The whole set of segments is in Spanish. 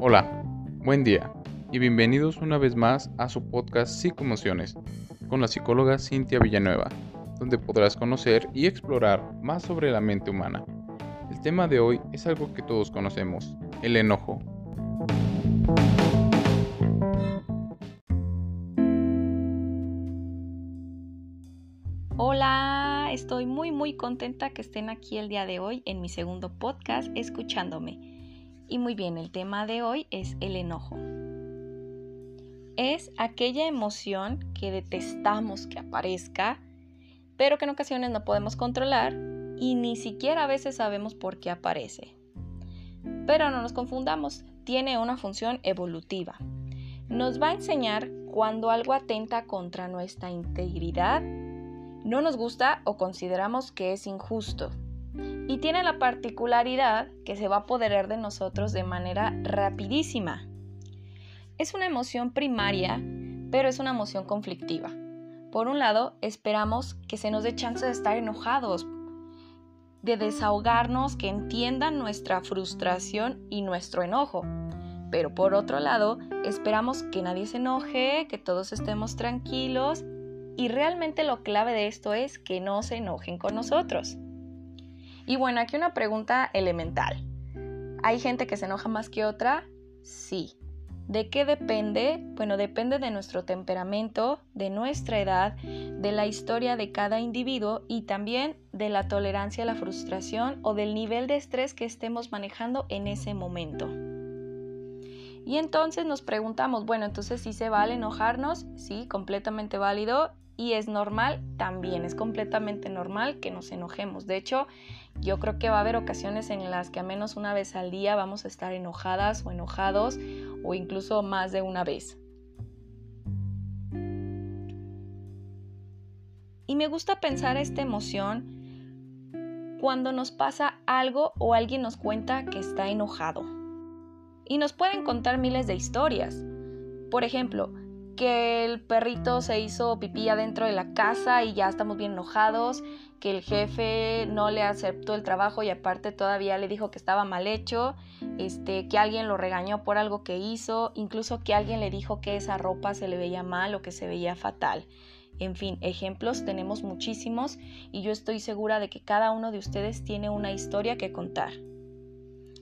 Hola, buen día y bienvenidos una vez más a su podcast Psicomociones con la psicóloga Cintia Villanueva, donde podrás conocer y explorar más sobre la mente humana. El tema de hoy es algo que todos conocemos, el enojo. Hola, estoy muy muy contenta que estén aquí el día de hoy en mi segundo podcast escuchándome. Y muy bien, el tema de hoy es el enojo. Es aquella emoción que detestamos que aparezca, pero que en ocasiones no podemos controlar y ni siquiera a veces sabemos por qué aparece. Pero no nos confundamos, tiene una función evolutiva. Nos va a enseñar cuando algo atenta contra nuestra integridad no nos gusta o consideramos que es injusto. Y tiene la particularidad que se va a apoderar de nosotros de manera rapidísima. Es una emoción primaria, pero es una emoción conflictiva. Por un lado, esperamos que se nos dé chance de estar enojados, de desahogarnos, que entiendan nuestra frustración y nuestro enojo. Pero por otro lado, esperamos que nadie se enoje, que todos estemos tranquilos y realmente lo clave de esto es que no se enojen con nosotros. Y bueno, aquí una pregunta elemental. ¿Hay gente que se enoja más que otra? Sí. ¿De qué depende? Bueno, depende de nuestro temperamento, de nuestra edad, de la historia de cada individuo y también de la tolerancia a la frustración o del nivel de estrés que estemos manejando en ese momento. Y entonces nos preguntamos, bueno, entonces si se vale enojarnos, sí, completamente válido y es normal, también es completamente normal que nos enojemos. De hecho, yo creo que va a haber ocasiones en las que a menos una vez al día vamos a estar enojadas o enojados o incluso más de una vez. Y me gusta pensar esta emoción cuando nos pasa algo o alguien nos cuenta que está enojado. Y nos pueden contar miles de historias. Por ejemplo, que el perrito se hizo pipí adentro de la casa y ya estamos bien enojados, que el jefe no le aceptó el trabajo y aparte todavía le dijo que estaba mal hecho, este, que alguien lo regañó por algo que hizo, incluso que alguien le dijo que esa ropa se le veía mal o que se veía fatal. En fin, ejemplos tenemos muchísimos y yo estoy segura de que cada uno de ustedes tiene una historia que contar.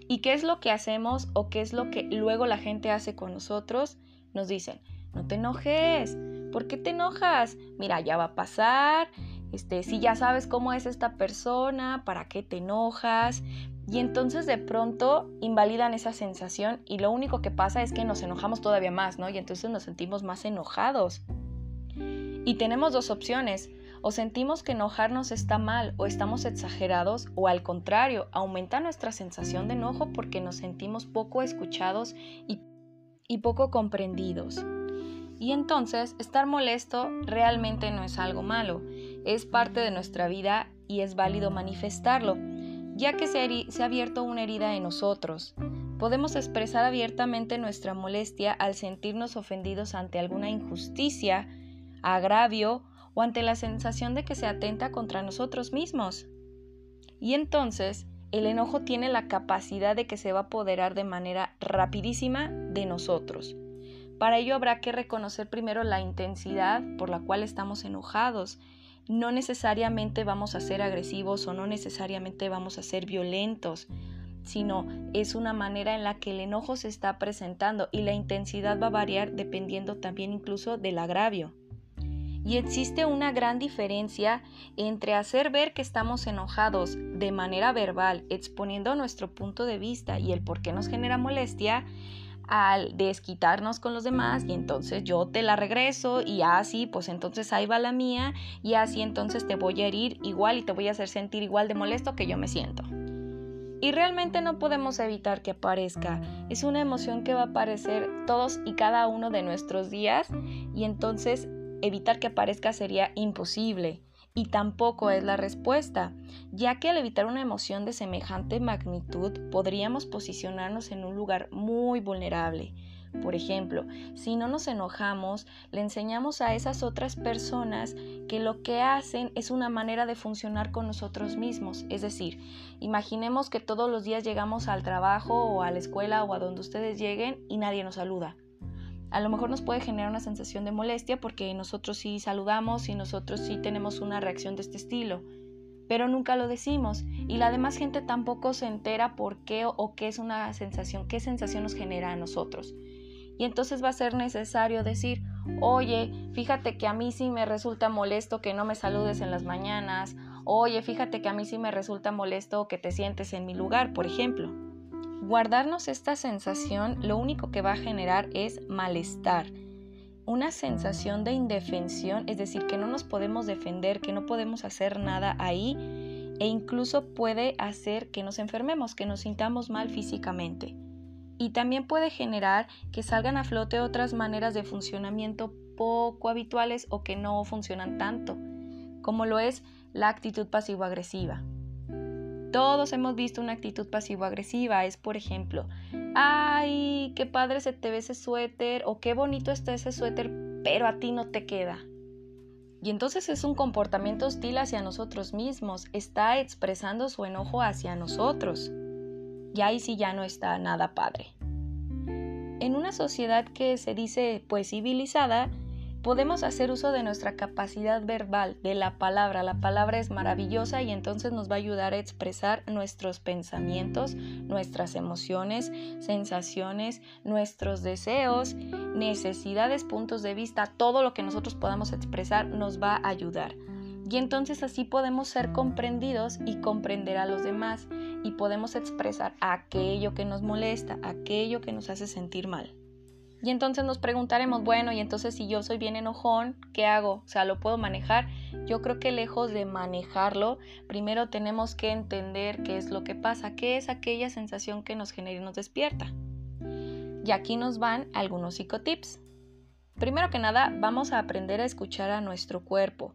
¿Y qué es lo que hacemos o qué es lo que luego la gente hace con nosotros? Nos dicen, no te enojes. ¿Por qué te enojas? Mira, ya va a pasar. Este, si ya sabes cómo es esta persona, ¿para qué te enojas? Y entonces de pronto invalidan esa sensación y lo único que pasa es que nos enojamos todavía más, ¿no? Y entonces nos sentimos más enojados. Y tenemos dos opciones. O sentimos que enojarnos está mal o estamos exagerados o al contrario, aumenta nuestra sensación de enojo porque nos sentimos poco escuchados y, y poco comprendidos. Y entonces estar molesto realmente no es algo malo, es parte de nuestra vida y es válido manifestarlo, ya que se, ha abierto una herida en nosotros. Podemos expresar abiertamente nuestra molestia al sentirnos ofendidos ante alguna injusticia, agravio o ante la sensación de que se atenta contra nosotros mismos. Y entonces el enojo tiene la capacidad de que se va a apoderar de manera rapidísima de nosotros para ello habrá que reconocer primero la intensidad por la cual estamos enojados. No necesariamente vamos a ser agresivos o no necesariamente vamos a ser violentos, sino es una manera en la que el enojo se está presentando y la intensidad va a variar dependiendo también incluso del agravio. Y existe una gran diferencia entre hacer ver que estamos enojados de manera verbal, exponiendo nuestro punto de vista y el por qué nos genera molestia, al desquitarnos con los demás y entonces yo te la regreso y así pues entonces ahí va la mía y así entonces te voy a herir igual y te voy a hacer sentir igual de molesto que yo me siento. Y realmente no podemos evitar que aparezca. Es una emoción que va a aparecer todos y cada uno de nuestros días y entonces evitar que aparezca sería imposible y tampoco es la respuesta, ya que al evitar una emoción de semejante magnitud podríamos posicionarnos en un lugar muy vulnerable, Por ejemplo, si no nos enojamos, le enseñamos a esas otras personas que lo que hacen es una manera de funcionar con nosotros mismos. Es decir, imaginemos que todos los días llegamos al trabajo o a la escuela o a donde ustedes lleguen y nadie nos saluda. A lo mejor nos puede generar una sensación de molestia porque nosotros sí saludamos y nosotros sí tenemos una reacción de este estilo, pero nunca lo decimos y la demás gente tampoco se entera por qué o, qué es una sensación, qué sensación nos genera a nosotros. Y entonces va a ser necesario decir, oye, fíjate que a mí sí me resulta molesto que no me saludes en las mañanas, oye, fíjate que a mí sí me resulta molesto que te sientes en mi lugar, por ejemplo. Guardarnos esta sensación lo único que va a generar es malestar, una sensación de indefensión, es decir, que no nos podemos defender, que no podemos hacer nada ahí e incluso puede hacer que nos enfermemos, que nos sintamos mal físicamente. Y también puede generar que salgan a flote otras maneras de funcionamiento poco habituales o que no funcionan tanto, como lo es la actitud pasivo-agresiva. Todos hemos visto una actitud pasivo-agresiva. Es, por ejemplo, ay, qué padre se te ve ese suéter o qué bonito está ese suéter, pero a ti no te queda. Y entonces es un comportamiento hostil hacia nosotros mismos, está expresando su enojo hacia nosotros. Y ahí sí ya no está nada padre. En una sociedad que se dice pues civilizada, podemos hacer uso de nuestra capacidad verbal, de la palabra. La palabra es maravillosa y entonces nos va a ayudar a expresar nuestros pensamientos, nuestras emociones, sensaciones, nuestros deseos, necesidades, puntos de vista, todo lo que nosotros podamos expresar nos va a ayudar. Y entonces así podemos ser comprendidos y comprender a los demás y podemos expresar aquello que nos molesta, aquello que nos hace sentir mal. Y entonces nos preguntaremos, bueno, y entonces si yo soy bien enojón, ¿qué hago? O sea, ¿lo puedo manejar? Yo creo que lejos de manejarlo, primero tenemos que entender qué es lo que pasa, qué es aquella sensación que nos genera y nos despierta. Y aquí nos van algunos psicotips. Primero que nada, vamos a aprender a escuchar a nuestro cuerpo.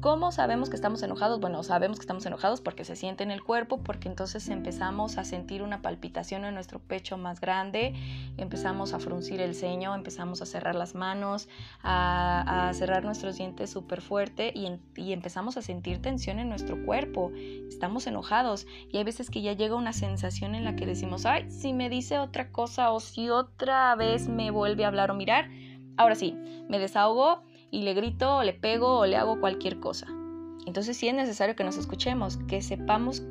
¿Cómo sabemos que estamos enojados? Bueno, sabemos que estamos enojados porque se siente en el cuerpo, porque entonces empezamos a sentir una palpitación en nuestro pecho más grande, empezamos a fruncir el ceño, empezamos a cerrar las manos, a, cerrar nuestros dientes súper fuerte y, y empezamos a sentir tensión en nuestro cuerpo. Estamos enojados y hay veces que ya llega una sensación en la que decimos, ay, si me dice otra cosa o si otra vez me vuelve a hablar o mirar, ahora sí, me desahogo y le grito o le pego o le hago cualquier cosa. Entonces sí es necesario que nos escuchemos, que sepamos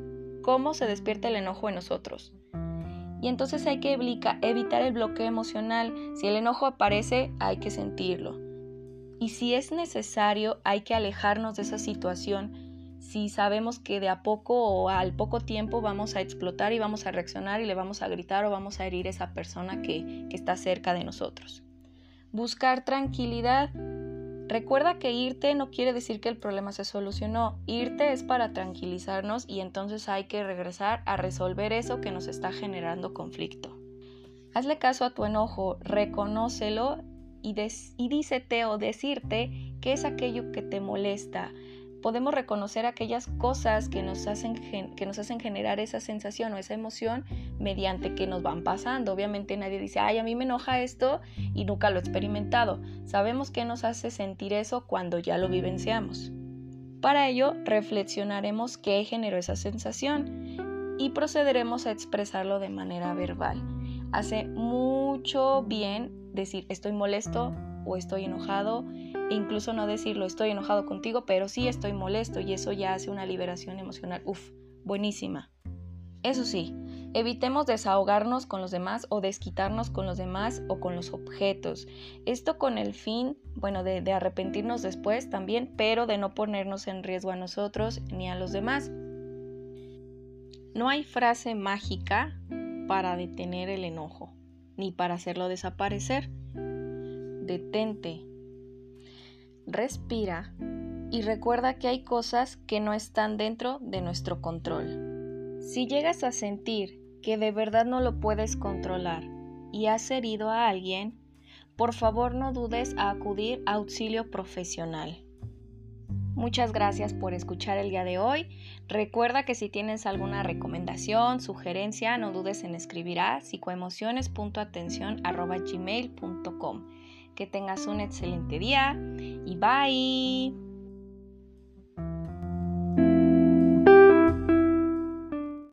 cómo se despierta el enojo en nosotros. Y entonces hay que evitar el bloqueo emocional. Si el enojo aparece, hay que sentirlo. Y si es necesario, hay que alejarnos de esa situación si sabemos que de a poco o al poco tiempo vamos a explotar y vamos a reaccionar y le vamos a gritar o vamos a herir a esa persona que, que está cerca de nosotros. Buscar tranquilidad Recuerda que irte no quiere decir que el problema se solucionó. Irte es para tranquilizarnos y entonces hay que regresar a resolver eso que nos está generando conflicto. Hazle caso a tu enojo, reconócelo y, y dícete o decirte qué es aquello que te molesta, podemos reconocer aquellas cosas que nos, hacen, que nos hacen generar esa sensación o esa emoción mediante que nos van pasando. Obviamente nadie dice, ay, a mí me enoja esto y nunca lo he experimentado. Sabemos que nos hace sentir eso cuando ya lo vivenciamos. Para ello, reflexionaremos qué generó esa sensación y procederemos a expresarlo de manera verbal. Hace mucho bien decir estoy molesto o estoy enojado incluso no decirlo estoy enojado contigo, pero sí estoy molesto y eso ya hace una liberación emocional. Uf, buenísima. Eso sí, evitemos desahogarnos con los demás o desquitarnos con los demás o con los objetos. Esto con el fin, bueno, de arrepentirnos después también, pero de no ponernos en riesgo a nosotros ni a los demás. No hay frase mágica para detener el enojo, ni para hacerlo desaparecer. Detente, respira y recuerda que hay cosas que no están dentro de nuestro control. Si llegas a sentir que de verdad no lo puedes controlar y has herido a alguien, por favor no dudes a acudir a auxilio profesional. Muchas gracias por escuchar el día de hoy. Recuerda que si tienes alguna recomendación, sugerencia, no dudes en escribir a psicoemociones.atención.gmail.com. Que tengas un excelente día y bye.